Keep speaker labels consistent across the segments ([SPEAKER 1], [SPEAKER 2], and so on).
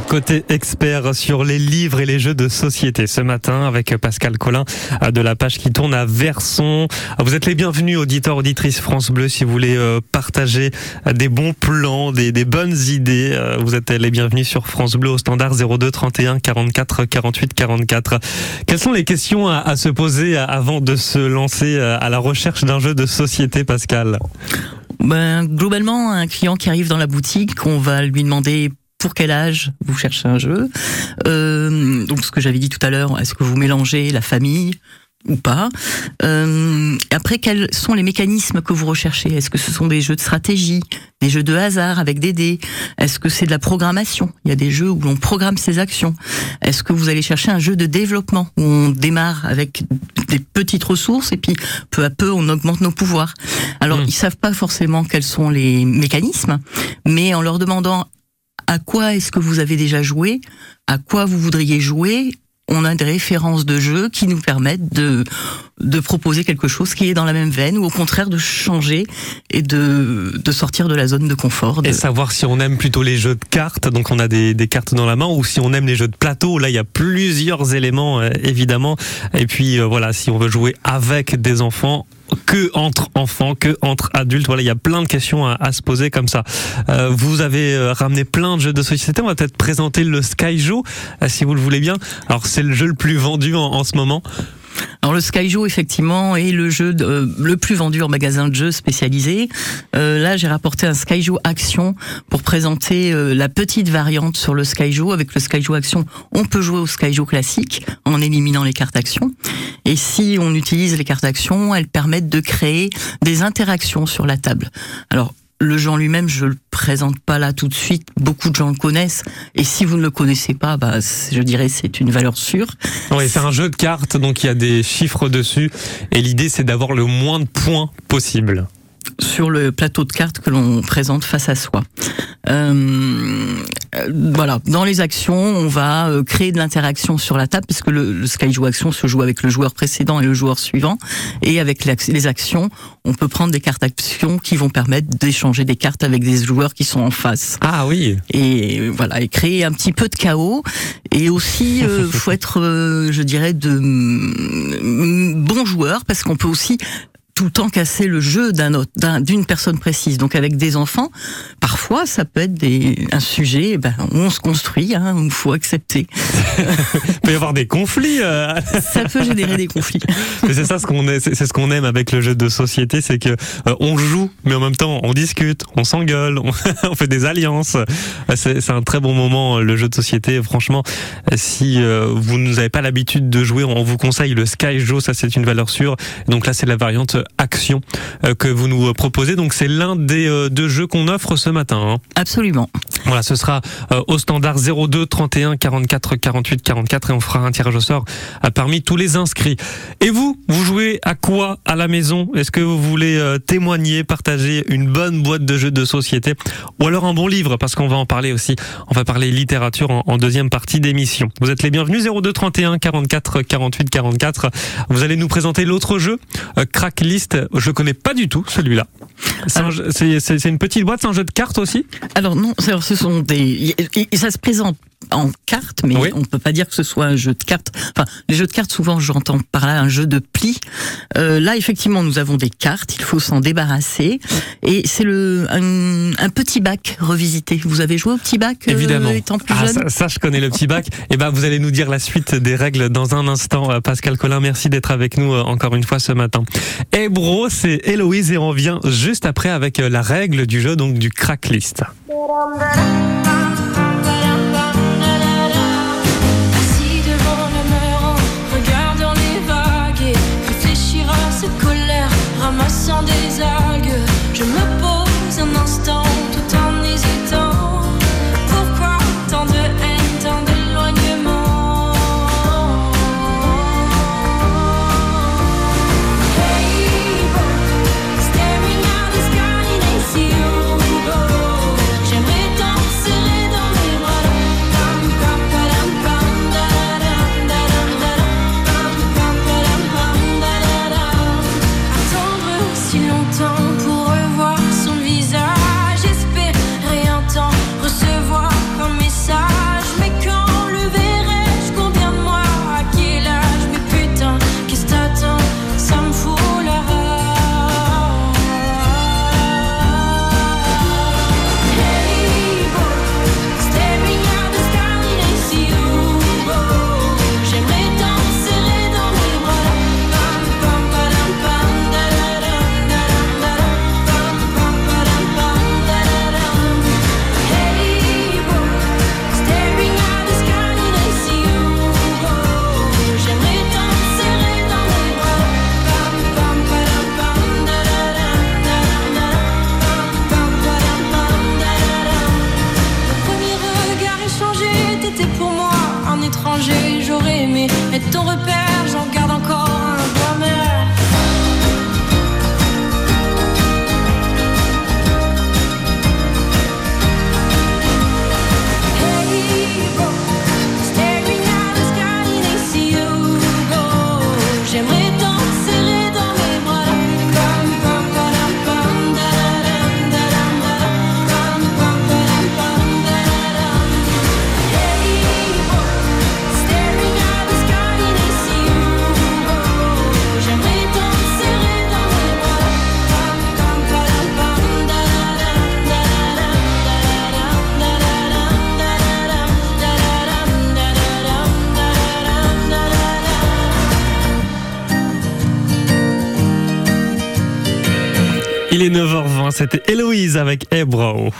[SPEAKER 1] Côté expert sur les livres et les jeux de société ce matin avec Pascal Collin de la page qui tourne à Verson. Vous êtes les bienvenus auditeurs, auditrices France Bleu si vous voulez euh, partager des bons plans, des, bonnes idées. Euh, vous êtes les bienvenus sur France Bleu au standard 02 31 44 48 44. Quelles sont les questions à, se poser avant de se lancer euh, à la recherche d'un jeu de société Pascal?
[SPEAKER 2] Ben, globalement, un client qui arrive dans la boutique, on va lui demander pour quel âge vous cherchez un jeu. Euh, donc ce que j'avais dit tout à l'heure, est-ce que vous mélangez la famille ou pas. Euh, après, quels sont les mécanismes que vous recherchez? Est-ce que ce sont des jeux de stratégie, des jeux de hasard avec des dés? Est-ce que c'est de la programmation? Il y a des jeux où l'on programme ses actions. Est-ce que vous allez chercher un jeu de développement où on démarre avec des petites ressources et puis peu à peu on augmente nos pouvoirs? Alors, mmh. ils savent pas forcément quels sont les mécanismes, mais en leur demandant à quoi est-ce que vous avez déjà joué, à quoi vous voudriez jouer? On a des références de jeux qui nous permettent de, de proposer quelque chose qui est dans la même veine ou au contraire de changer et de, de sortir de la zone de confort.
[SPEAKER 1] Et savoir si on aime plutôt les jeux de cartes, donc on a des, des cartes dans la main, ou si on aime les jeux de plateau, là il y a plusieurs éléments euh, évidemment. Et puis euh, voilà, si on veut jouer avec des enfants, que entre enfants, que entre adultes. Voilà, il y a plein de questions à, se poser comme ça. Euh, vous avez euh, ramené plein de jeux de société. On va peut-être présenter le Skyjo, si vous le voulez bien. Alors, c'est le jeu le plus vendu en ce moment.
[SPEAKER 2] Alors le Skyjo effectivement est le jeu euh, le plus vendu en magasin de jeux spécialisé. Euh, là j'ai rapporté un Skyjo Action pour présenter euh, la petite variante sur le Skyjo. Avec le Skyjo Action, on peut jouer au Skyjo classique en éliminant les cartes action. Et si on utilise les cartes action, elles permettent de créer des interactions sur la table. Alors le en lui-même, je le présente pas là tout de suite. Beaucoup de gens le connaissent. Et si vous ne le connaissez pas, bah, je dirais c'est une valeur sûre.
[SPEAKER 1] Oui, c'est un jeu de cartes, donc il y a des chiffres dessus. Et l'idée, c'est d'avoir le moins de points possible
[SPEAKER 2] sur le plateau de cartes que l'on présente face à soi. Euh, voilà, dans les actions, on va euh, créer de l'interaction sur la table puisque le, le Skyjo Action se joue avec le joueur précédent et le joueur suivant, et avec les actions, on peut prendre des cartes actions qui vont permettre d'échanger des cartes avec des joueurs qui sont en face.
[SPEAKER 1] Ah oui.
[SPEAKER 2] Et voilà, et créer un petit peu de chaos, et aussi euh, faut être, euh, je dirais, de mm, bons joueurs parce qu'on peut aussi tout le temps casser le jeu d'un autre, d'une personne précise. Donc avec des enfants, parfois ça peut être des, un sujet ben, où on se construit, hein, où il faut accepter.
[SPEAKER 1] il peut y avoir des conflits. Euh.
[SPEAKER 2] Ça peut générer des conflits.
[SPEAKER 1] c'est ça ce qu'on c'est ce qu'on aime avec le jeu de société, c'est que euh, on joue, mais en même temps on discute, on s'engueule, on, fait des alliances. C'est un très bon moment le jeu de société. Franchement, si euh, vous n'avez pas l'habitude de jouer, on vous conseille le Sky Joe, ça c'est une valeur sûre. Donc là c'est la variante action euh, que vous nous proposez. Donc c'est l'un des euh, deux jeux qu'on offre ce matin. Hein.
[SPEAKER 2] Absolument.
[SPEAKER 1] Voilà, ce sera euh, au standard 02 31 44 48 44 et on fera un tirage au sort parmi tous les inscrits. Et vous, vous jouez à quoi à la maison? Est-ce que vous voulez témoigner, partager une bonne boîte de jeux de société ou alors un bon livre? Parce qu'on va en parler aussi. On va parler littérature en, deuxième partie d'émission. Vous êtes les bienvenus 02 31 44 48 44. Vous allez nous présenter l'autre jeu, Crack je connais pas du tout celui-là. C'est une petite boîte, c'est un jeu de cartes aussi?
[SPEAKER 2] Alors non, ce sont des. Ça se présente en cartes, mais on peut pas dire que ce soit un jeu de cartes. Enfin, les jeux de cartes, souvent, j'entends par là un jeu de pli. Euh, là, effectivement, nous avons des cartes, il faut s'en débarrasser. Et c'est le un, petit bac revisité. Vous avez joué au petit bac
[SPEAKER 1] euh, Évidemment.
[SPEAKER 2] étant plus
[SPEAKER 1] ah,
[SPEAKER 2] jeune?
[SPEAKER 1] ça, je connais le petit bac. Et eh ben, vous allez nous dire la suite des règles dans un instant. Euh, Pascal Collin, merci d'être avec nous encore une fois ce matin. Et bro, c'est Héloïse et on revient juste après avec la règle du jeu, donc du cracklist. Il est 9h20, c'était Héloïse avec Ebro.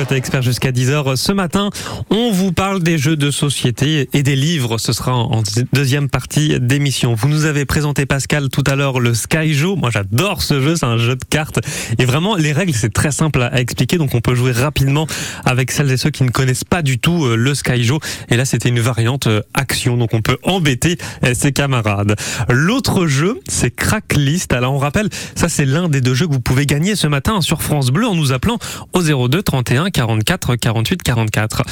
[SPEAKER 1] Côté expert jusqu'à 10h. Ce matin, on vous parle des jeux de société et des livres. Ce sera en deuxième partie d'émission. Vous nous avez présenté, Pascal, tout à l'heure, le Skyjo. Moi, j'adore ce jeu. C'est un jeu de cartes. Et vraiment, les règles, c'est très simple à expliquer. Donc, on peut jouer rapidement avec celles et ceux qui ne connaissent pas du tout euh, le Skyjo. Et là, c'était une variante euh, action. Donc, on peut embêter euh, ses camarades. L'autre jeu, c'est Cracklist. Alors, on rappelle, ça, c'est l'un des deux jeux que vous pouvez gagner ce matin sur France Bleu en nous appelant au 02 31 44 48 44.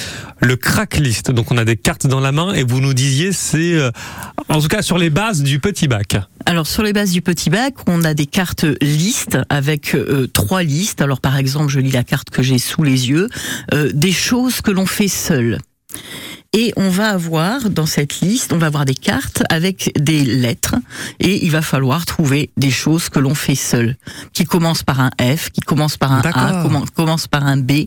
[SPEAKER 1] Le Cracklist. Donc, on a des cartes dans la main et vous nous disiez, c'est, euh, en tout cas, sur les bases du petit bac.
[SPEAKER 2] Alors sur les bases du petit bac, on a des cartes listes avec euh, trois listes. Alors par exemple, je lis la carte que j'ai sous les yeux, euh, des choses que l'on fait seul. Et on va avoir dans cette liste, on va avoir des cartes avec des lettres. Et il va falloir trouver des choses que l'on fait seul, qui commencent par un F, qui commencent par un A, commen- commencent par un B,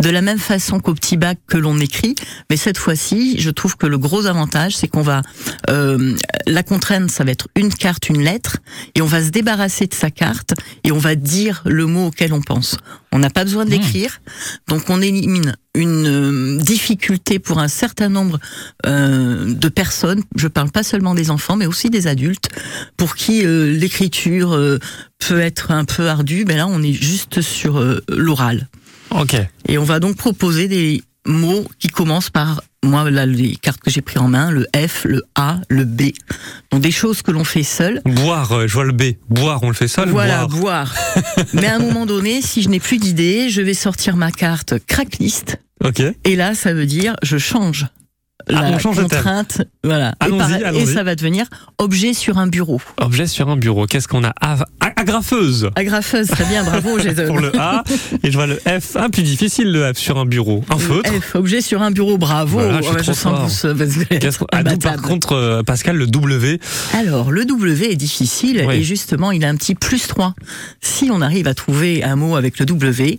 [SPEAKER 2] de la même façon qu'au petit bac que l'on écrit. Mais cette fois-ci, je trouve que le gros avantage, c'est qu'on va euh, la contrainte, ça va être une carte, une lettre, et on va se débarrasser de sa carte. Et on va dire le mot auquel on pense. On n'a pas besoin de l'écrire, donc on élimine une euh, difficulté pour un certain nombre euh, de personnes. Je parle pas seulement des enfants, mais aussi des adultes, pour qui euh, l'écriture euh, peut être un peu ardue. Ben là, on est juste sur l'oral.
[SPEAKER 1] Ok.
[SPEAKER 2] Et on va donc proposer des mots qui commencent par, moi, là, les cartes que j'ai pris en main, le F, le A, le B. Donc des choses que l'on fait seul.
[SPEAKER 1] Boire, euh, je vois le B. Boire, on le fait seul.
[SPEAKER 2] voilà,
[SPEAKER 1] Boire.
[SPEAKER 2] boire. Mais à un moment donné, si je n'ai plus d'idée, je vais sortir ma carte cracklist.
[SPEAKER 1] Ok.
[SPEAKER 2] Et là, ça veut dire, je change.
[SPEAKER 1] Ah,
[SPEAKER 2] La contrainte, voilà. Et, et ça va devenir objet sur un bureau.
[SPEAKER 1] Objet sur un bureau. Qu'est-ce qu'on a Agrafeuse.
[SPEAKER 2] Agrafeuse, très bien, bravo, Jason.
[SPEAKER 1] pour le A et je vois le F. Un plus difficile le F sur un bureau. Un feutre.
[SPEAKER 2] F, objet sur un bureau, bravo.
[SPEAKER 1] Voilà, je
[SPEAKER 2] Ouais,
[SPEAKER 1] trop
[SPEAKER 2] sens
[SPEAKER 1] fort.
[SPEAKER 2] que vous-
[SPEAKER 1] Ah, nous, par contre, euh, Pascal, le W.
[SPEAKER 2] Alors, le W est difficile
[SPEAKER 1] Oui.
[SPEAKER 2] et justement, il a un petit plus 3. Si on arrive à trouver un mot avec le W,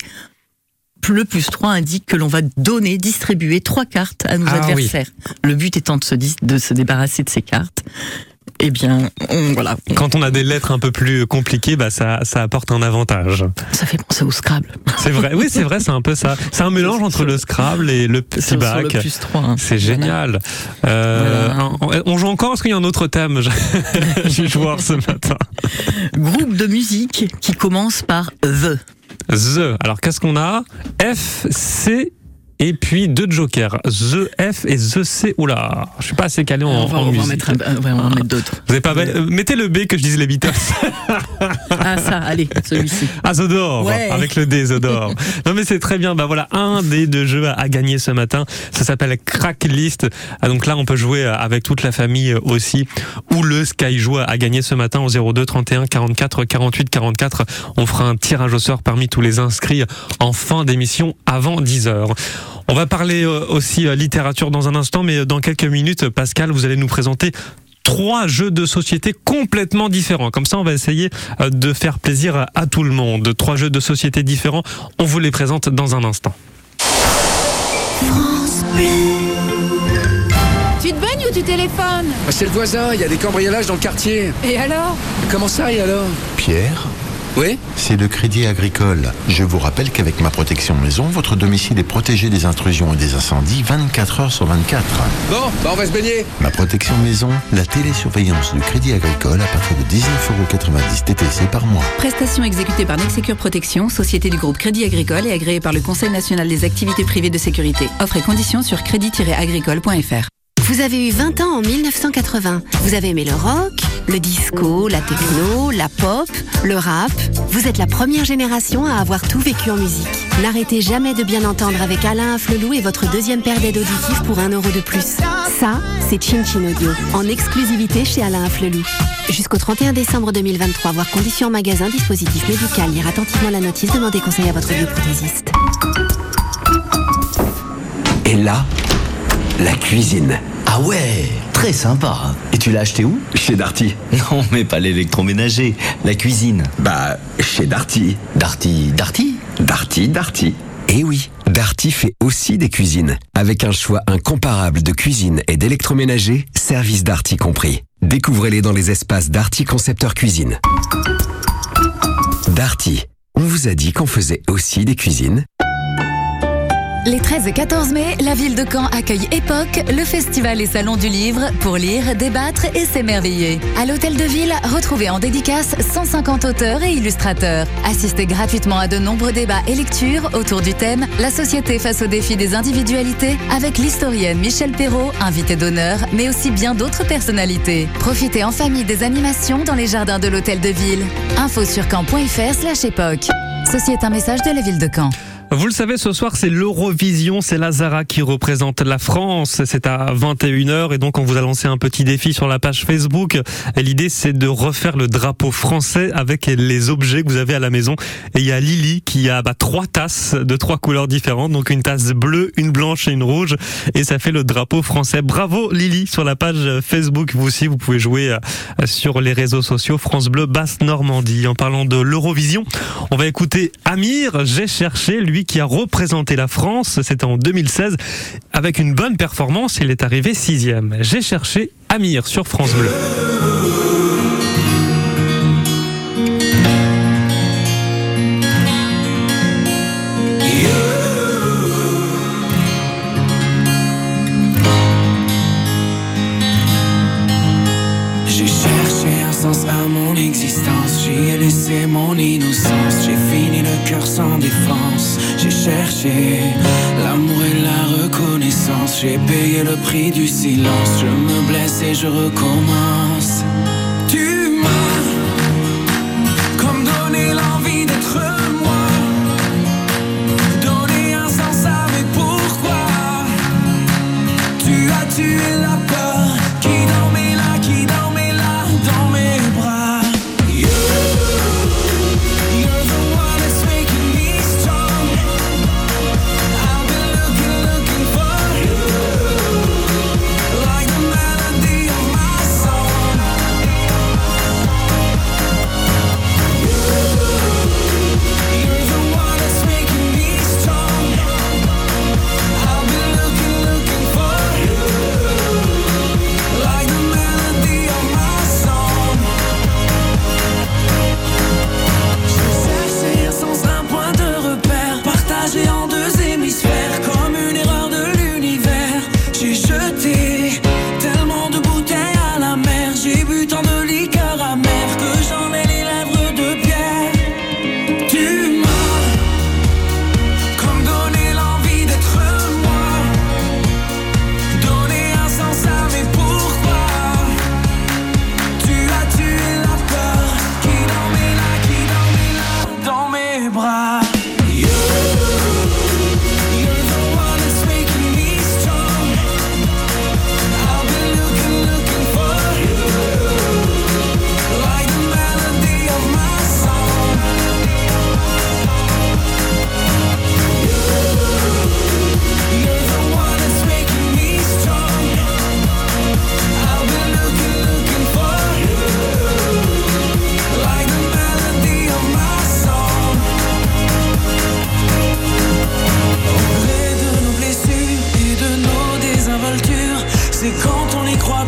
[SPEAKER 2] le plus 3 indique que l'on va donner, distribuer trois cartes à nos
[SPEAKER 1] Ah oui.
[SPEAKER 2] adversaires. Le but étant de se, de se débarrasser de ces cartes. Eh bien, on- voilà,
[SPEAKER 1] Quand on a des lettres un peu plus compliquées, bah ça, ça apporte un avantage.
[SPEAKER 2] ça fait penser au Scrabble.
[SPEAKER 1] C'est vrai. Oui, c'est vrai, c'est un peu ça. C'est un mélange entre le Scrabble et le petit bac.
[SPEAKER 2] le plus 3. hein.
[SPEAKER 1] C'est génial. Euh, on- On joue encore Est-ce qu'il y a un autre thème vais voir ce matin.
[SPEAKER 2] Groupe de musique qui commence par The.
[SPEAKER 1] The. Alors qu'est-ce qu'on a F, C et puis deux jokers. The F et The C. Oula, je suis pas assez calé en,
[SPEAKER 2] on va,
[SPEAKER 1] en
[SPEAKER 2] on va en
[SPEAKER 1] musique.
[SPEAKER 2] mettre, un- euh, ouais, on va en mettre d'autres.
[SPEAKER 1] Vous avez pas euh, mettez le B que je dise les Beatles.
[SPEAKER 2] Ah ça, allez, celui-ci.
[SPEAKER 1] Ah Zodor
[SPEAKER 2] Ouais.
[SPEAKER 1] avec le D Zodor. non mais c'est très bien. Bah voilà un des deux jeux à, à gagner ce matin. Ça s'appelle Cracklist. Ah, donc là on peut jouer avec toute la famille aussi. Ou le Sky joue à gagner ce matin au 02 31 44 48 44. On fera un tirage au sort parmi tous les inscrits en fin d'émission avant 10 heures. On va parler euh, aussi euh, littérature dans un instant, mais dans quelques minutes, Pascal, vous allez nous présenter trois jeux de société complètement différents. Comme ça, on va essayer euh, de faire plaisir à- tout le monde. Trois jeux de société différents. On vous les présente dans un instant.
[SPEAKER 3] Tu te baignes ou tu téléphones?
[SPEAKER 4] Bah, C'est le voisin, il y a des cambriolages dans le quartier.
[SPEAKER 3] Et alors?
[SPEAKER 4] Comment ça et alors?
[SPEAKER 5] Pierre,
[SPEAKER 4] Oui
[SPEAKER 5] C'est le Crédit Agricole. Je vous rappelle qu'avec ma protection maison, votre domicile est protégé des intrusions et des incendies 24 heures sur 24.
[SPEAKER 4] Bon, bah on va se baigner.
[SPEAKER 5] Ma protection maison, la télésurveillance du Crédit Agricole à partir de 19,90€ TTC par mois.
[SPEAKER 6] Prestation exécutée par Nexecure Protection, société du groupe Crédit Agricole et agréée par le Conseil national des activités privées de sécurité. Offre et conditions sur crédit-agricole.fr.
[SPEAKER 7] Vous avez eu 20 ans en 1980. Vous avez aimé le rock, le disco, la techno, la pop, le rap. Vous êtes la première génération à avoir tout vécu en musique. N'arrêtez jamais de bien entendre avec Alain Afflelou et votre deuxième paire d'aides auditives pour 1 euro de plus. Ça, c'est Chin Chin Audio, en exclusivité chez Alain Afflelou. Jusqu'au 31 décembre 2023, voir conditions magasin, dispositif médical, lire attentivement la notice, demandez conseil à votre bioprothésiste.
[SPEAKER 8] Et là, la cuisine.
[SPEAKER 9] Ah ouais, très sympa. Et tu l'as acheté où?
[SPEAKER 8] Chez Darty.
[SPEAKER 9] Non, mais pas l'électroménager, la cuisine.
[SPEAKER 8] Bah, chez Darty.
[SPEAKER 9] Darty, Darty?
[SPEAKER 8] Darty, Darty. Eh oui, Darty fait aussi des cuisines. Avec un choix incomparable de cuisine et d'électroménager, service Darty compris. Découvrez-les dans les espaces Darty Concepteur Cuisine. Darty, on vous a dit qu'on faisait aussi des cuisines
[SPEAKER 10] Les 13 et 14 mai, la ville de Caen accueille Époque, le festival et salon du livre, pour lire, débattre et s'émerveiller. À l'hôtel de ville, retrouvez en dédicace 150 auteurs et illustrateurs. Assistez gratuitement à de nombreux débats et lectures autour du thème La société face au défi des individualités avec l'historienne Michel Perrault, invité d'honneur, mais aussi bien d'autres personnalités. Profitez en famille des animations dans les jardins de l'hôtel de ville. Info sur caen.fr slash époque. Ceci est un message de la ville de Caen.
[SPEAKER 1] Vous le savez, ce soir, c'est l'Eurovision. C'est Lazara qui représente la France. C'est à 21h. Et donc, on vous a lancé un petit défi sur la page Facebook. L'idée, c'est de refaire le drapeau français avec les objets que vous avez à la maison. Et il y a Lily qui a bah, trois tasses de trois couleurs différentes. Donc, une tasse bleue, une blanche et une rouge. Et ça fait le drapeau français. Bravo, Lily, sur la page Facebook. Vous aussi, vous pouvez jouer euh, sur les réseaux sociaux France Bleu Basse Normandie. En parlant de l'Eurovision, on va écouter Amir. J'ai cherché, lui, qui a représenté la France, c'était en 2016, avec une bonne performance, il est arrivé sixième. J'ai cherché Amir sur France Bleu.
[SPEAKER 11] J'ai cherché un sens à mon existence, j'y ai laissé mon innocence, l'amour et la reconnaissance, j'ai payé le prix du silence, je me blesse et je recommence. Tu m'as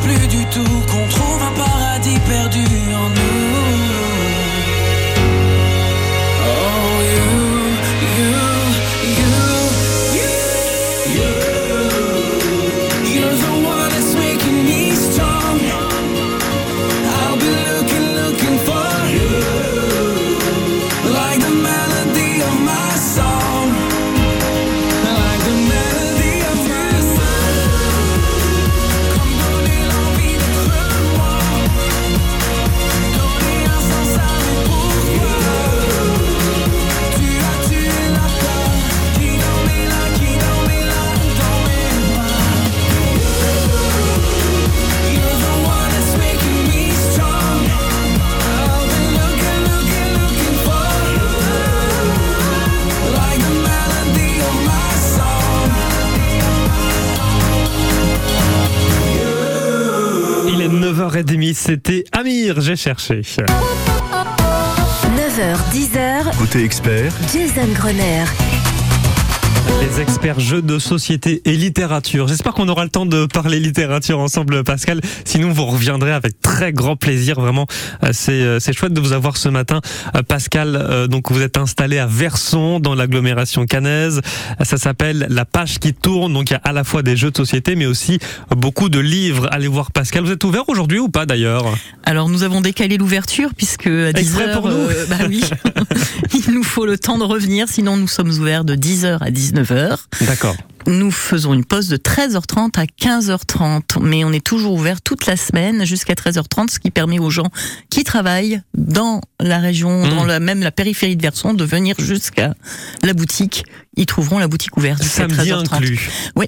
[SPEAKER 11] plus du tout qu'on trouve un paradis
[SPEAKER 1] perdu c'était Amir, j'ai cherché.
[SPEAKER 7] 9h, 10h,
[SPEAKER 4] Côté expert,
[SPEAKER 7] Jason Grenier.
[SPEAKER 1] Les experts jeux de société et littérature. J'espère qu'on aura le temps de parler littérature ensemble, Pascal. Sinon, vous reviendrez avec très grand plaisir. Vraiment, euh, c'est euh, c'est chouette de vous avoir ce matin, Euh, Pascal. Donc, vous êtes installé à Verson, dans l'agglomération cannaise. Ça s'appelle La Page qui tourne. Donc, il y a à la fois des jeux de société, mais aussi beaucoup de livres. Allez voir Pascal. Vous êtes ouvert aujourd'hui ou pas d'ailleurs
[SPEAKER 2] Alors nous avons décalé l'ouverture puisque à 10
[SPEAKER 1] Exprès
[SPEAKER 2] heures,
[SPEAKER 1] pour nous.
[SPEAKER 2] euh, bah oui, il nous faut le temps de revenir. Sinon nous sommes ouverts de 10h à 19h.
[SPEAKER 1] D'accord.
[SPEAKER 2] Nous faisons une pause de 13h30 à 15h30, mais on est toujours ouvert toute la semaine jusqu'à 13h30, ce qui permet aux gens qui travaillent dans la région,
[SPEAKER 1] Mmh.
[SPEAKER 2] dans la, même la périphérie de Verson, de venir jusqu'à la boutique. Ils trouveront la boutique ouverte jusqu'à
[SPEAKER 1] Samedi
[SPEAKER 2] 13h30.
[SPEAKER 1] inclus.
[SPEAKER 2] Oui.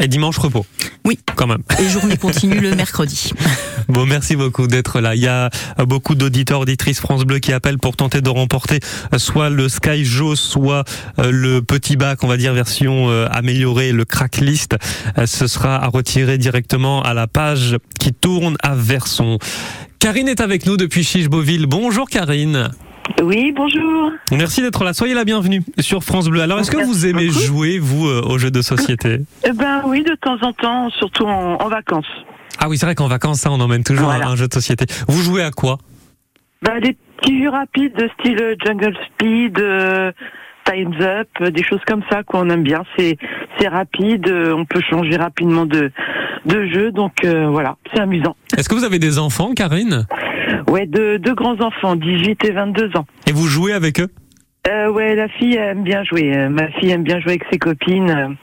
[SPEAKER 1] Et dimanche repos.
[SPEAKER 2] Oui.
[SPEAKER 1] Quand même.
[SPEAKER 2] Et journée continue le mercredi.
[SPEAKER 1] Bon, merci beaucoup d'être là. Il y a beaucoup d'auditeurs, auditrices France Bleu qui appellent pour tenter de remporter soit le Sky Joe, soit euh, le petit bac, on va dire version euh, le crack list. Euh, Ce sera à retirer directement à la page qui tourne à Verson. Karine est avec nous depuis Chiche-Beauville. Bonjour Karine.
[SPEAKER 12] Oui, bonjour.
[SPEAKER 1] Merci d'être là. Soyez la bienvenue sur France Bleu. Alors, est-ce que vous aimez jouer, vous, euh, aux jeux de société?
[SPEAKER 12] Eh ben oui, de temps en temps, surtout en, en vacances.
[SPEAKER 1] Ah oui, c'est vrai qu'en vacances, ça, on emmène toujours
[SPEAKER 12] Voilà.
[SPEAKER 1] un, jeu de société. Vous jouez à quoi?
[SPEAKER 12] Ben, des petits jeux rapides de style euh, Jungle Speed, euh, Time's Up, euh, des choses comme ça qu'on aime bien. C'est c'est rapide, euh, on peut changer rapidement de de jeu, donc euh, voilà, c'est amusant.
[SPEAKER 1] Est-ce que vous avez des enfants, Karine?
[SPEAKER 12] Ouais, deux deux grands enfants, 18 et 22 ans.
[SPEAKER 1] Et vous jouez avec eux?
[SPEAKER 12] Euh, ouais, la fille aime bien jouer. Euh, Ma fille aime bien jouer avec ses copines.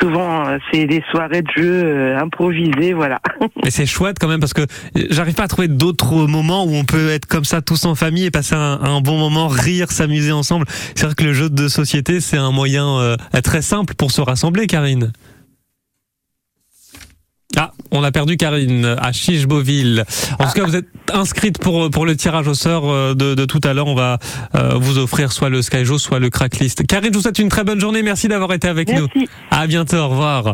[SPEAKER 12] Euh, Souvent, euh, c'est des soirées de jeux euh, improvisées, voilà.
[SPEAKER 1] Mais c'est chouette quand même parce que j'arrive pas à trouver d'autres moments où on peut être comme ça tous en famille et passer un, bon moment, rire, s'amuser ensemble. C'est vrai que le jeu de société, c'est un moyen euh, très simple pour se rassembler, Karine. Ah, on a perdu Karine à Chiche-Beauville. En tout cas, vous êtes inscrite pour, pour le tirage au sort euh, de, de tout à l'heure. On va euh, vous offrir soit le Sky Joe, soit le Cracklist. Karine, je vous souhaite une très bonne journée. Merci d'avoir été avec nous. À bientôt, au revoir.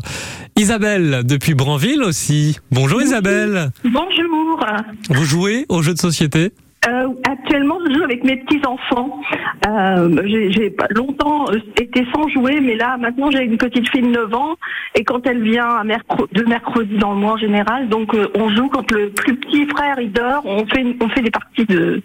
[SPEAKER 1] Isabelle, depuis Branville aussi. Bonjour Isabelle.
[SPEAKER 13] Bonjour.
[SPEAKER 1] Vous jouez aux jeux de société?
[SPEAKER 13] Euh, actuellement, je joue avec mes petits-enfants. Euh, j'ai longtemps euh, été sans jouer, mais là, maintenant, j'ai une petite fille de 9 ans. Et quand elle vient à mercro- de mercredi dans le mois en général, donc euh, on joue quand le plus petit frère il dort, on fait, on fait des parties de...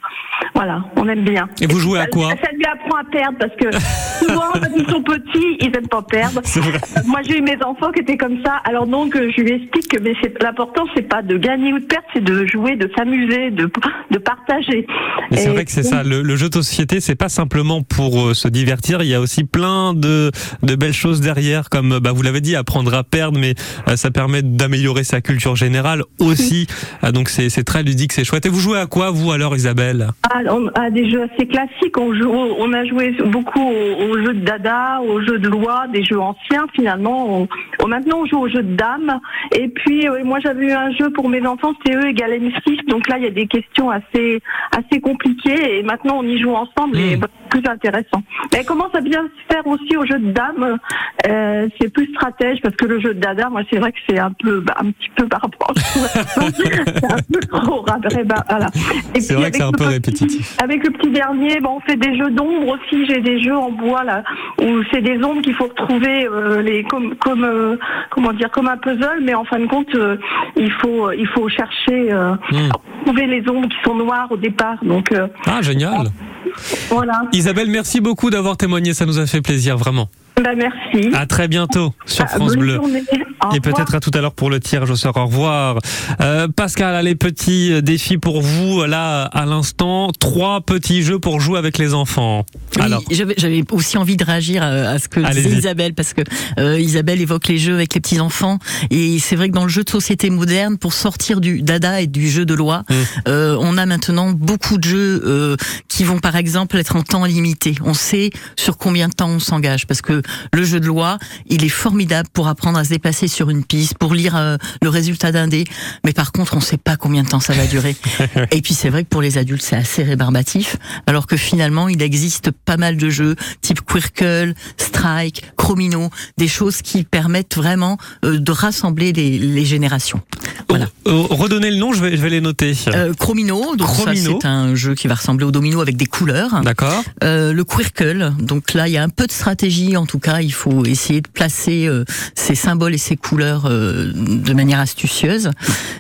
[SPEAKER 13] Voilà, on aime bien.
[SPEAKER 1] Et vous jouez à quoi
[SPEAKER 13] lui apprend à perdre parce que souvent, quand ils sont petits, ils aiment pas perdre. Euh, Moi, j'ai eu mes enfants qui étaient comme ça. Alors donc, euh, je lui explique que mais c'est l'important, c'est pas de gagner ou de perdre, c'est de jouer, de s'amuser, de, de partager.
[SPEAKER 1] Mais c'est vrai que c'est ça. Le, le jeu de société, c'est pas simplement pour euh, se divertir. Il y a aussi plein de, de belles choses derrière, comme bah, vous l'avez dit, apprendre à perdre, mais ça permet d'améliorer sa culture générale aussi. Ah, donc c'est c'est très ludique, c'est chouette. Et vous jouez à quoi, vous, alors, Isabelle?
[SPEAKER 13] Ah, on a des jeux assez classiques. On, joue, on a joué beaucoup aux, jeux de dada, aux jeux de loi, des jeux anciens finalement. On- maintenant, on joue aux jeux de dames. Et puis, euh, moi, j'avais eu un jeu pour mes enfants, c'était eux égale M6. Donc là, il y a des questions assez assez compliquées. Et maintenant, on y joue ensemble et bah, c'est plus intéressant. Mais elle commence à bien se faire aussi aux jeux de dames. Euh, c'est plus stratège parce que le jeu de dada, moi, c'est vrai que c'est un peu, bah, un petit peu par rapport. c'est un peu trop bah, voilà.
[SPEAKER 1] C'est vrai que c'est un peu répétitif.
[SPEAKER 13] avec le petit dernier, bon, on fait des jeux d'ombre aussi. J'ai des jeux en bois là où c'est des ombres qu'il faut retrouver euh, les comme comme euh, comment dire comme un puzzle, mais en fin de compte, euh, il faut il faut chercher
[SPEAKER 1] Hmm.
[SPEAKER 13] trouver les ombres qui sont noires au départ. Donc
[SPEAKER 1] Ah, génial.
[SPEAKER 13] voilà.
[SPEAKER 1] Isabelle, merci beaucoup d'avoir témoigné. Ça nous a fait plaisir, vraiment.
[SPEAKER 13] Bah, merci.
[SPEAKER 1] À très bientôt sur
[SPEAKER 13] Ah,
[SPEAKER 1] France
[SPEAKER 13] bonne
[SPEAKER 1] Bleu.
[SPEAKER 13] journée. Au
[SPEAKER 1] Et peut-être à tout à l'heure pour le tirage au sort. Au revoir. Euh, Pascal, allez, petit défi pour vous, là, à l'instant. Trois petits jeux pour jouer avec les enfants.
[SPEAKER 2] Oui,
[SPEAKER 1] Alors,
[SPEAKER 2] j'avais aussi envie de réagir à, à ce que disait. Isabelle parce que euh, Isabelle évoque les jeux avec les petits enfants et c'est vrai que dans le jeu de société moderne, pour sortir du dada et du jeu de loi,
[SPEAKER 1] Mmh.
[SPEAKER 2] euh, on a maintenant beaucoup de jeux euh, qui vont par exemple être en temps limité. On sait sur combien de temps on s'engage parce que le jeu de loi, il est formidable pour apprendre à se déplacer sur une piste, pour lire euh, le résultat d'un dé. Mais par contre, on sait pas combien de temps ça va durer. Et puis c'est vrai que pour les adultes, c'est assez rébarbatif, alors que finalement, il existe pas mal de jeux type Quirkle, Strike, Chromino, des choses qui permettent vraiment euh, de rassembler les, les générations. Voilà.
[SPEAKER 1] Euh, redonnez le nom, je vais, je vais les noter.
[SPEAKER 2] Euh, Chromino, donc
[SPEAKER 1] Chromino.
[SPEAKER 2] ça c'est un jeu qui va ressembler au domino avec des couleurs.
[SPEAKER 1] D'accord.
[SPEAKER 2] Euh, le Quirkle, donc là il y a un peu de stratégie en tout cas, il faut essayer de placer ces symboles et ces couleurs euh, de manière astucieuse.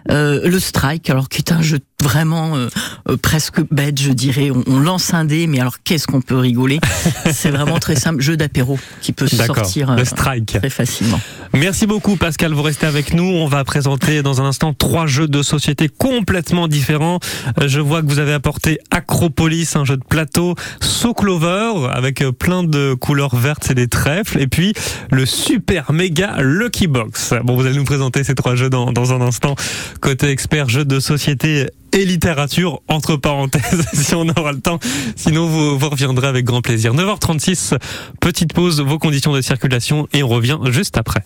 [SPEAKER 2] Euh, le Strike, alors qui est un jeu vraiment euh, euh, presque bête, je dirais. On, on lance un dé, mais alors qu'est-ce qu'on peut rigoler C'est vraiment très simple, jeu d'apéro qui peut sortir
[SPEAKER 1] Le
[SPEAKER 2] euh,
[SPEAKER 1] strike.
[SPEAKER 2] très facilement.
[SPEAKER 1] Merci beaucoup Pascal, vous restez avec nous. On va présenter dans un instant trois jeux de société complètement différents. Euh, Je vois que vous avez apporté Acropolis, un jeu de plateau, So Clover avec plein de couleurs vertes et des trèfles, et puis le super méga Lucky Box. Bon, vous allez nous présenter ces trois jeux dans, dans un instant. Côté expert jeux de société et littérature, entre parenthèses, si on aura le temps. Sinon, vous, reviendrez avec grand plaisir. 9h36, petite pause, vos conditions de circulation, et on revient juste après.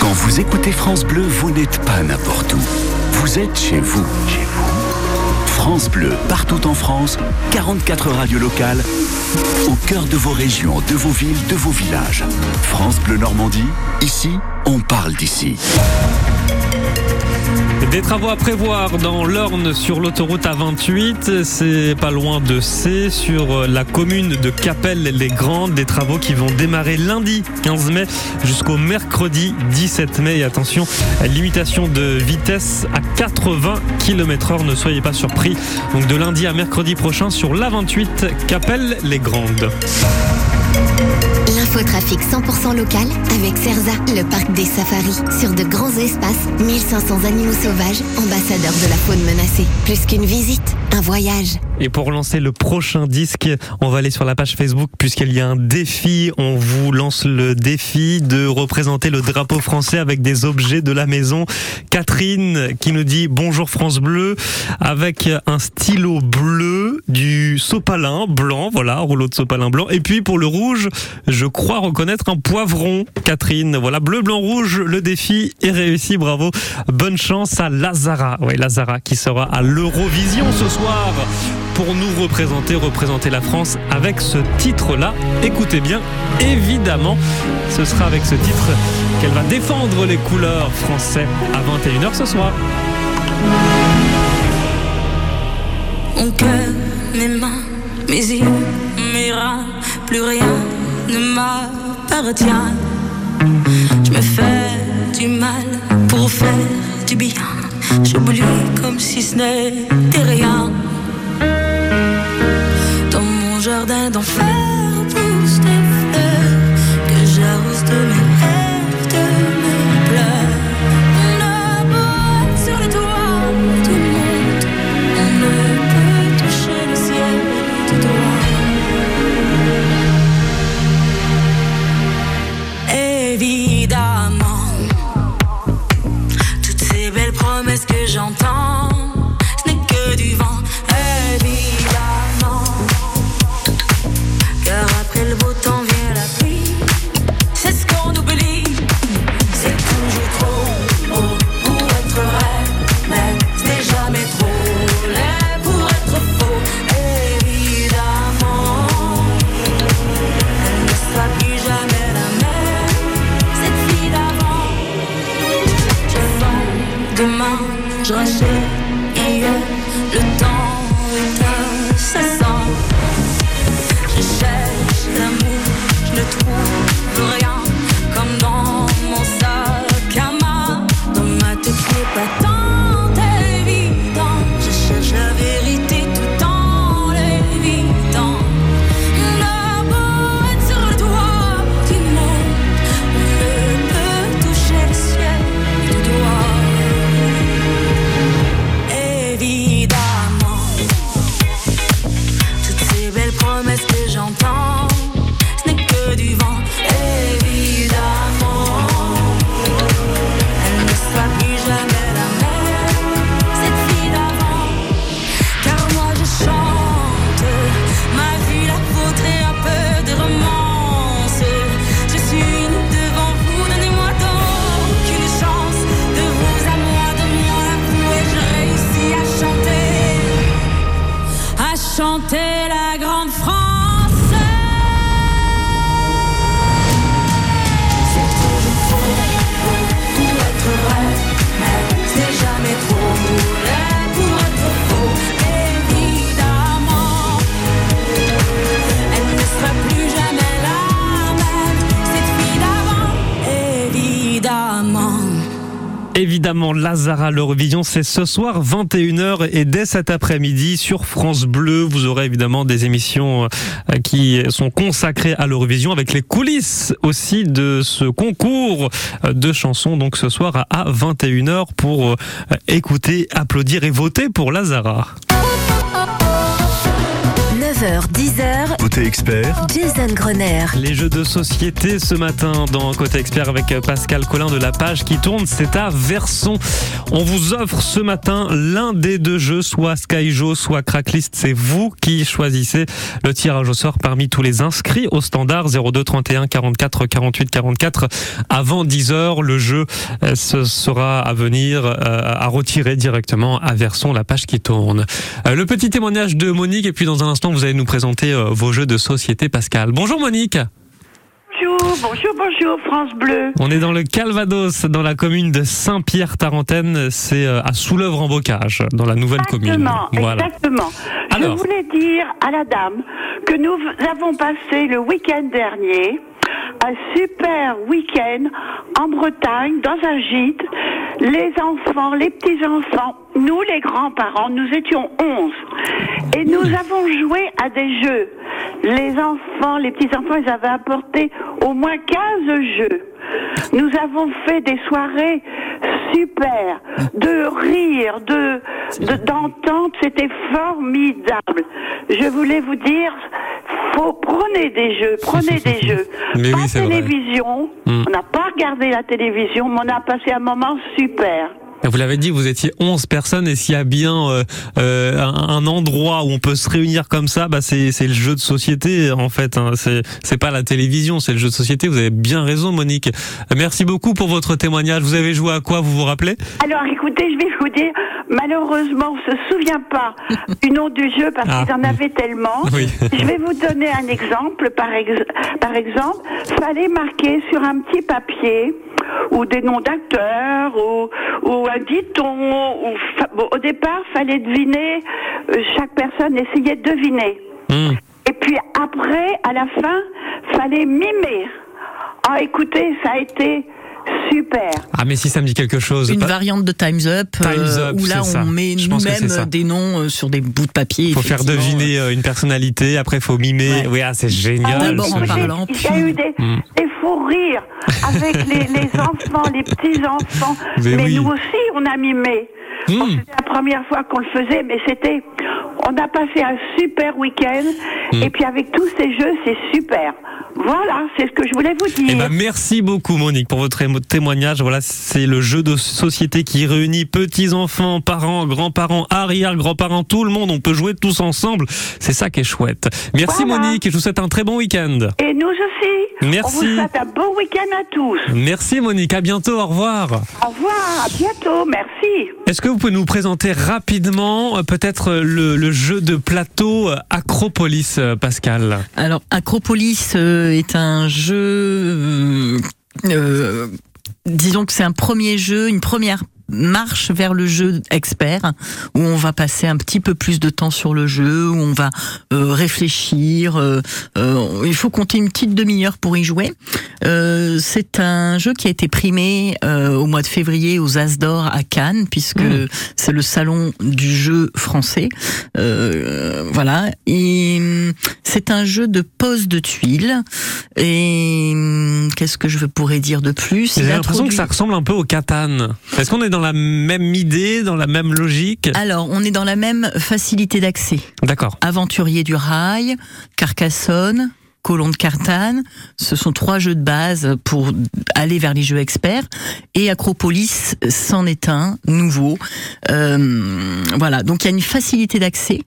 [SPEAKER 4] Quand vous écoutez France Bleu, vous n'êtes pas n'importe où. Vous êtes chez vous. Chez vous. France Bleu, partout en France, 44 radios locales, au cœur de vos régions, de vos villes, de vos villages. France Bleu Normandie, ici, on parle d'ici.
[SPEAKER 1] Des travaux à prévoir dans l'Orne sur l'autoroute A28, c'est pas loin de C, sur la commune de Capelle-les-Grandes, des travaux qui vont démarrer lundi 15 mai jusqu'au mercredi 17 mai. Et attention, limitation de vitesse à 80 km heure, ne soyez pas surpris. Donc de lundi à mercredi prochain sur l'A28 Capelle-les-Grandes.
[SPEAKER 7] L'infotrafic 100% local avec Cerza, le parc des safaris. Sur de grands espaces, 1500 animaux sauvages, ambassadeurs de la faune menacée. Plus qu'une visite, un voyage.
[SPEAKER 1] Et pour lancer le prochain disque, on va aller sur la page Facebook puisqu'il y a un défi. On vous lance le défi de représenter le drapeau français avec des objets de la maison. Catherine qui nous dit bonjour France Bleu avec un stylo bleu, du sopalin blanc, voilà, rouleau de sopalin blanc. Et puis pour le rouge, je crois reconnaître un poivron. Catherine, voilà, bleu, blanc, rouge, le défi est réussi, bravo. Bonne chance à Lazara. Oui, Lazara qui sera à l'Eurovision ce soir pour nous représenter, représenter la France avec ce titre-là. Écoutez bien, évidemment, ce sera avec ce titre qu'elle va défendre les couleurs français à 21h ce soir.
[SPEAKER 14] Mon cœur, mes mains, mes yeux, mes reins, plus rien ne m'appartient. Je me fais du mal pour faire du bien. J'oublie comme si ce n'était rien. Dans mon jardin d'enfer
[SPEAKER 1] Lazara l'Eurovision, c'est ce soir 21h et dès cet après-midi sur France Bleu, vous aurez évidemment des émissions euh, qui sont consacrées à l'Eurovision avec les coulisses aussi de ce concours euh, de chansons. Donc ce soir à 21h pour euh, écouter, applaudir et voter pour Lazara.
[SPEAKER 7] 9h, 10h,
[SPEAKER 4] Côté expert,
[SPEAKER 7] Jason Grenier.
[SPEAKER 1] Les jeux de société ce matin dans Côté Expert avec Pascal Collin de la page qui tourne, c'est à Verson. On vous offre ce matin l'un des deux jeux, soit Skyjo, soit Cracklist. C'est vous qui choisissez le tirage au sort parmi tous les inscrits au standard 02 31 44 48 44 avant 10 heures. Le jeu euh, ce sera à venir euh, à retirer directement à Verson, la page qui tourne. Euh, Le petit témoignage de Monique et puis dans un instant vous allez nous présenter euh, vos jeux de société Pascal. Bonjour Monique.
[SPEAKER 15] Bonjour, bonjour, bonjour, France Bleu.
[SPEAKER 1] On est dans le Calvados, dans la commune de Saint-Pierre-Tarentaine. C'est euh, à Soulèvre-en-Bocage, dans la nouvelle commune.
[SPEAKER 15] Exactement,
[SPEAKER 1] Voilà.
[SPEAKER 15] exactement.
[SPEAKER 1] Alors.
[SPEAKER 15] Je voulais dire à la dame que nous avons passé le week-end dernier un super week-end en Bretagne, dans un gîte. Les enfants, les petits-enfants, nous les grands-parents, nous étions 11. Et nous avons joué à des jeux. Les enfants, les petits-enfants, ils avaient apporté au moins 15 jeux. Nous avons fait des soirées super, de rire, de de- d'entente, c'était formidable. Je voulais vous dire, faut prenez des jeux, prenez des jeux.
[SPEAKER 1] Mais
[SPEAKER 15] pas
[SPEAKER 1] oui, c'est vrai.
[SPEAKER 15] télévision,
[SPEAKER 1] Mm.
[SPEAKER 15] on n'a pas regardé la télévision, mais on a passé un moment super.
[SPEAKER 1] Vous l'avez dit, vous étiez 11 personnes et s'il y a bien euh, euh, un, endroit où on peut se réunir comme ça, bah c'est c'est le jeu de société en fait. Hein. C'est c'est pas la télévision, c'est le jeu de société. Vous avez bien raison, Monique. Euh, Merci beaucoup pour votre témoignage. Vous avez joué à quoi Vous vous rappelez?
[SPEAKER 15] Alors écoutez, je vais vous dire, malheureusement, on se souvient pas du nom du jeu parce
[SPEAKER 1] Ah.
[SPEAKER 15] qu'ils en avaient tellement.
[SPEAKER 1] Oui.
[SPEAKER 15] Je vais vous donner un exemple. Par, ex- par exemple, fallait marquer sur un petit papier ou des noms d'acteurs ou, ou un diton. Ou, fa- bon, au départ, fallait deviner. euh, chaque personne essayait de deviner.
[SPEAKER 1] Hmm.
[SPEAKER 15] Et puis après, à la fin, fallait mimer. Ah, écoutez, ça a été super.
[SPEAKER 1] Ah mais si ça me dit quelque chose.
[SPEAKER 2] Une
[SPEAKER 1] Pas-
[SPEAKER 2] variante de Time's Up, euh,
[SPEAKER 1] Time's Up,
[SPEAKER 2] où là
[SPEAKER 1] c'est ça.
[SPEAKER 2] on met
[SPEAKER 1] Je pense que c'est
[SPEAKER 2] nous-mêmes
[SPEAKER 1] ça.
[SPEAKER 2] des noms euh, sur des bouts de papier.
[SPEAKER 1] faut faire deviner euh, une personnalité. Après, faut mimer. Oui, ah, c'est génial.
[SPEAKER 2] D'abord
[SPEAKER 1] ce
[SPEAKER 2] en parlant,
[SPEAKER 15] Il y a eu des,
[SPEAKER 1] Mm.
[SPEAKER 15] des fous rires avec les, les enfants, les petits-enfants.
[SPEAKER 1] Mais
[SPEAKER 15] Mais,
[SPEAKER 1] oui.
[SPEAKER 15] nous aussi, on a mimé. Bon, c'était la première fois qu'on le faisait, mais c'était... On a passé un super week-end.
[SPEAKER 1] Mm.
[SPEAKER 15] Et puis avec tous ces jeux, c'est super. Voilà, c'est ce que je voulais vous dire.
[SPEAKER 1] Eh ben, merci beaucoup Monique pour votre émo- témoignage. Voilà, c'est le jeu de société qui réunit petits enfants, parents, grands-parents, arrière-grands-parents, tout le monde. On peut jouer tous ensemble. C'est ça qui est chouette. Merci
[SPEAKER 15] Voilà.
[SPEAKER 1] Monique et je vous souhaite un très bon week-end.
[SPEAKER 15] Et nous aussi.
[SPEAKER 1] Merci.
[SPEAKER 15] On vous souhaite un beau week-end à tous.
[SPEAKER 1] Merci Monique, à bientôt, au revoir.
[SPEAKER 15] Au revoir, à bientôt, merci.
[SPEAKER 1] Est-ce que vous pouvez nous présenter rapidement euh, peut-être euh, le, le jeu de plateau euh, Acropolis, Pascal?
[SPEAKER 2] Alors, Acropolis euh, est un jeu. euh, euh, disons que c'est un premier jeu, une première marche vers le jeu expert où on va passer un petit peu plus de temps sur le jeu où on va euh, réfléchir euh, euh, il faut compter une petite demi-heure pour y jouer. Euh, c'est un jeu qui a été primé euh, au mois de février aux As d'Or à Cannes puisque c'est le salon du jeu français. Euh, voilà. Et c'est un jeu de pose de tuiles. Et qu'est-ce que je pourrais dire de plus?
[SPEAKER 1] J'ai l'impression que ça ressemble un peu au Catan. Est-ce qu'on est dans la même idée, dans la même logique
[SPEAKER 2] Alors, on est dans la même facilité d'accès.
[SPEAKER 1] D'accord.
[SPEAKER 2] Aventurier du rail, Carcassonne, Colon de Cartane, ce sont trois jeux de base pour aller vers les jeux experts. Et Acropolis, c'en est un nouveau. Euh, voilà, donc il y a une facilité d'accès.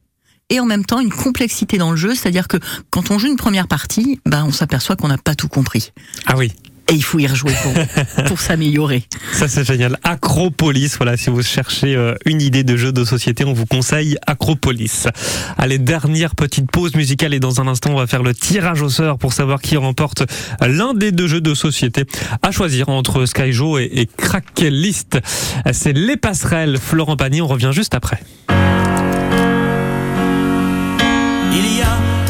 [SPEAKER 2] Et en même temps, une complexité dans le jeu, c'est-à-dire que quand on joue une première partie, bah, on s'aperçoit qu'on n'a pas tout compris.
[SPEAKER 1] Ah oui.
[SPEAKER 2] Et il faut y rejouer pour, pour s'améliorer.
[SPEAKER 1] Ça c'est génial. Acropolis, voilà, si vous cherchez euh, une idée de jeu de société, on vous conseille Acropolis. Allez, dernière petite pause musicale et dans un instant, on va faire le tirage au sort pour savoir qui remporte l'un des deux jeux de société à choisir entre Skyjo et, et Cracklist. C'est les passerelles. Florent Pagny, on revient juste après.
[SPEAKER 16] Il y a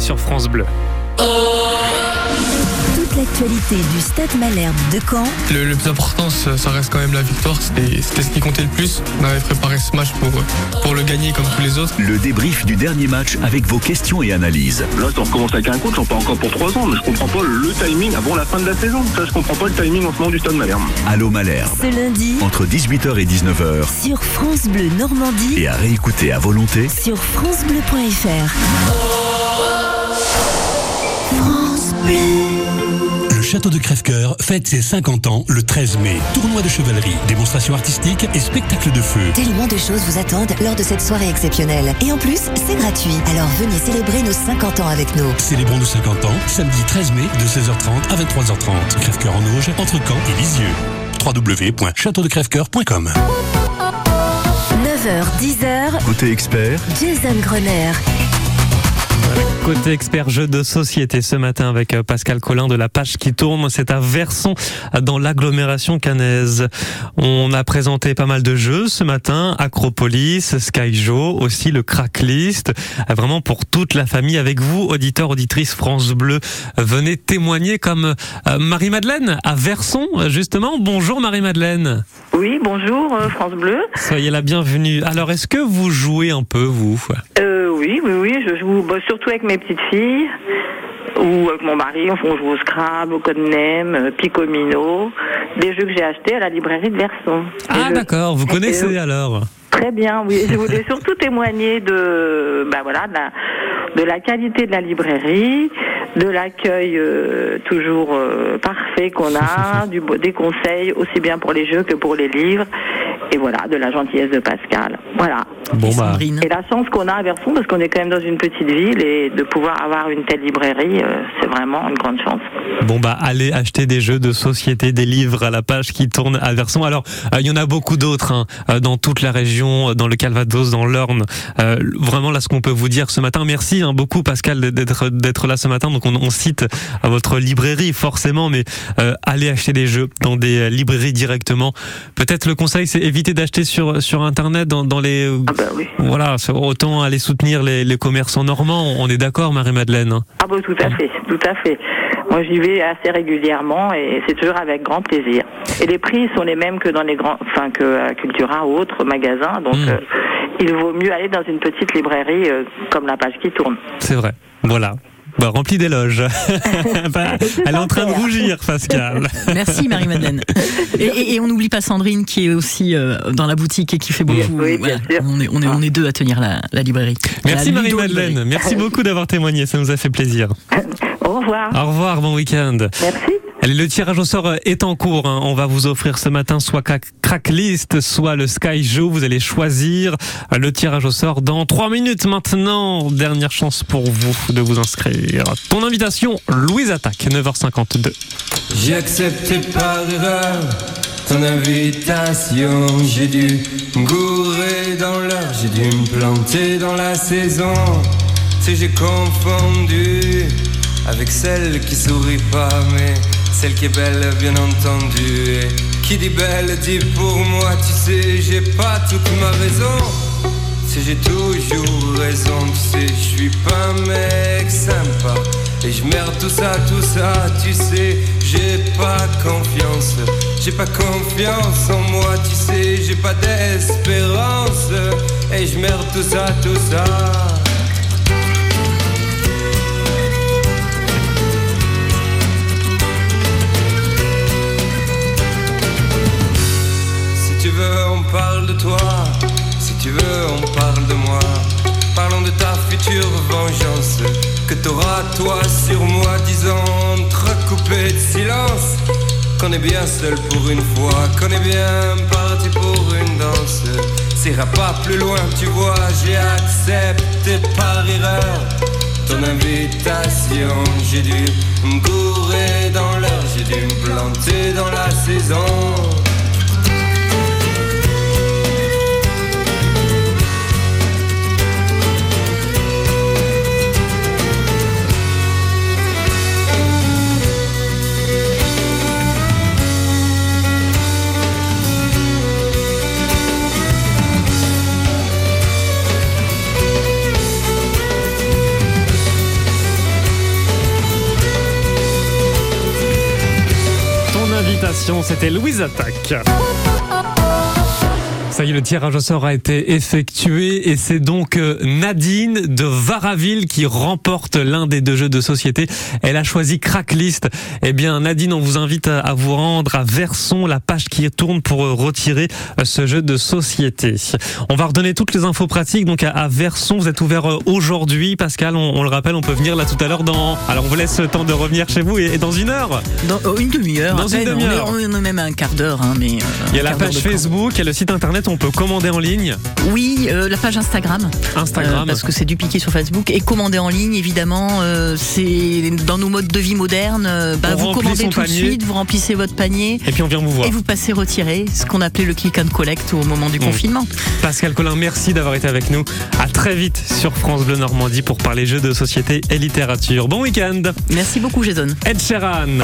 [SPEAKER 1] Sur France Bleu.
[SPEAKER 17] Toute l'actualité du Stade Malherbe de Caen
[SPEAKER 18] Le, le plus important, ça ça reste quand même la victoire. C'était c'était ce qui comptait le plus. On avait préparé ce match pour, pour le gagner comme tous les autres.
[SPEAKER 4] Le débrief du dernier match avec vos questions et analyses.
[SPEAKER 19] Là, on recommence avec un coach, on part encore pour 3 ans, mais je comprends pas le timing avant la fin de la saison. Ça, je comprends pas le timing en ce moment du Stade Malherbe.
[SPEAKER 4] Allô Malherbe.
[SPEAKER 17] ce lundi
[SPEAKER 4] Entre 18h et 19h.
[SPEAKER 17] sur France Bleu Normandie
[SPEAKER 4] Et à réécouter à volonté
[SPEAKER 17] sur francebleu.fr. France Bleu.
[SPEAKER 20] Le château de Crèvecoeur fête ses 50 ans le 13 mai. Tournoi de chevalerie, démonstration artistique et spectacle de feu.
[SPEAKER 17] Tellement de choses vous attendent lors de cette soirée exceptionnelle. Et en plus, c'est gratuit. Alors venez célébrer nos 50 ans avec nous.
[SPEAKER 20] Célébrons nos 50 ans, samedi 13 mai de 16h30 à 23h30. Crèvecoeur en Auge, entre Caen et Lisieux. www.châteaudecrèvecoeur.com
[SPEAKER 17] 9h, 10h,
[SPEAKER 4] Côté expert,
[SPEAKER 17] Jason Grenier.
[SPEAKER 1] Côté expert jeu de société ce matin avec euh, Pascal Collin de la page qui tourne. C'est à Verson dans l'agglomération cannaise. On a présenté pas mal de jeux ce matin. Acropolis, Skyjo, aussi le Cracklist. Euh, Vraiment pour toute la famille avec vous, auditeurs, auditrices France Bleu. Euh, Venez témoigner comme Marie-Madeleine à Verson, justement. Bonjour Marie-Madeleine.
[SPEAKER 21] Oui, bonjour France Bleu.
[SPEAKER 1] Soyez la bienvenue. Alors, est-ce que vous jouez un peu, vous?
[SPEAKER 21] Euh, oui, oui, oui, je joue bah, surtout avec mes petites filles ou avec mon mari. On joue au Scrabble, au Codename, euh, Picomino, des jeux que j'ai achetés à la librairie de Verson.
[SPEAKER 1] Ah, d'accord. Vous connaissez alors
[SPEAKER 21] Très bien, oui. Je voulais surtout témoigner de, bah voilà, de la, de la qualité de la librairie, de l'accueil euh, toujours euh, parfait qu'on a, du, des conseils aussi bien pour les jeux que pour les livres. Et voilà, de la gentillesse de Pascal. Voilà.
[SPEAKER 1] Bon, bah.
[SPEAKER 21] Et la chance qu'on a à Verson, parce qu'on est quand même dans une petite ville, et de pouvoir avoir une telle librairie, euh, c'est vraiment une grande chance.
[SPEAKER 1] Bon bah allez acheter des jeux de société, des livres à la page qui tournent à Verson. Alors euh, il y en a beaucoup d'autres hein, euh, dans toute la région, euh, dans le Calvados, dans l'Orne. Euh, vraiment là ce qu'on peut vous dire ce matin. Merci hein, beaucoup Pascal d'être d'être là ce matin. Donc on, on cite à votre librairie forcément, mais euh, allez acheter des jeux dans des librairies directement. Peut-être le conseil c'est éviter d'acheter sur sur internet dans, dans les voilà c'est autant aller soutenir les, les commerçants normands. On est d'accord Marie Madeleine. hein
[SPEAKER 21] Ah bah tout à fait, tout à fait. Moi j'y vais assez régulièrement et c'est toujours avec grand plaisir. Et les prix sont les mêmes que dans les grands, enfin que à Cultura ou autres magasins, donc euh, il vaut mieux aller dans une petite librairie euh, comme la page qui tourne.
[SPEAKER 1] C'est vrai. Voilà. Bah, rempli d'éloges. Bah, Elle est en train de rougir, Pascal.
[SPEAKER 2] Merci Marie-Madeleine. Et, et- et on n'oublie pas Sandrine qui est aussi euh, dans la boutique et qui fait beaucoup. voilà. on, est, on, est, on est deux à tenir la, la librairie.
[SPEAKER 1] Merci Marie-Madeleine. Merci beaucoup d'avoir témoigné. Ça nous a fait plaisir.
[SPEAKER 21] Au revoir.
[SPEAKER 1] Au revoir. Bon week-end.
[SPEAKER 21] Merci.
[SPEAKER 1] Allez, le tirage au sort est en cours. hein. On va vous offrir ce matin soit Crack- Cracklist, soit le Sky Joe. Vous allez choisir le tirage au sort dans trois minutes maintenant. Dernière chance pour vous de vous inscrire. Ton invitation, Louise Attaque, 9h52.
[SPEAKER 22] J'ai accepté par erreur ton invitation. J'ai dû gourer dans l'heure, j'ai dû me planter dans la saison. Sais, j'ai confondu avec celle qui sourit pas, mais celle qui est belle, bien entendu. Et qui dit belle dit pour moi, tu sais, j'ai pas toute ma raison. Si j'ai toujours raison, tu sais, je suis pas un mec sympa. Et je merde tout ça, tout ça, tu sais, j'ai pas confiance. J'ai pas confiance en moi, tu sais, j'ai pas d'espérance. Et je merde tout ça, tout ça. Toi. Si tu veux, on parle de moi. Parlons de ta future vengeance. Que t'auras toi sur moi, disons, entrecoupé de silence. Qu'on est bien seul pour une fois, qu'on est bien parti pour une danse. Ça ira pas plus loin, tu vois, j'ai accepté par erreur ton invitation. J'ai dû me gourer dans l'heure, j'ai dû me planter dans la saison.
[SPEAKER 1] C'était Louise Attaque. Ça y est, le tirage au sort a été effectué et c'est donc euh, Nadine de Varaville qui remporte l'un des deux jeux de société. Elle a choisi Cracklist. Eh bien, Nadine, on vous invite à, vous rendre à Verson, la page qui tourne pour euh, retirer euh, ce jeu de société. On va redonner toutes les infos pratiques. Donc à, Verson, vous êtes ouvert aujourd'hui, Pascal. On, on le rappelle, on peut venir là tout à l'heure dans. Alors on vous laisse le temps de revenir chez vous et, et dans une heure.
[SPEAKER 2] Dans oh, une demi-heure.
[SPEAKER 1] Dans une.
[SPEAKER 2] On
[SPEAKER 1] demi-heure.
[SPEAKER 2] On est, même à un quart d'heure. Hein, mais, euh,
[SPEAKER 1] Il y a la page. Facebook, il y a le site internet, on peut commander en ligne.
[SPEAKER 2] Oui, euh, la page Instagram.
[SPEAKER 1] Instagram.
[SPEAKER 2] Euh, parce que c'est du piqué sur Facebook. Et commander en ligne, évidemment, euh, c'est dans nos modes de vie modernes. bah, vous commandez tout de suite, vous remplissez votre panier.
[SPEAKER 1] Et puis on vient vous voir.
[SPEAKER 2] Et vous passez retirer, ce qu'on appelait le click and collect au moment du
[SPEAKER 1] Mm.
[SPEAKER 2] confinement.
[SPEAKER 1] Pascal Collin, merci d'avoir été avec nous. À très vite sur France Bleu Normandie pour parler jeux de société et littérature. Bon week-end.
[SPEAKER 2] Merci beaucoup, Jason.
[SPEAKER 1] Ed Sheeran.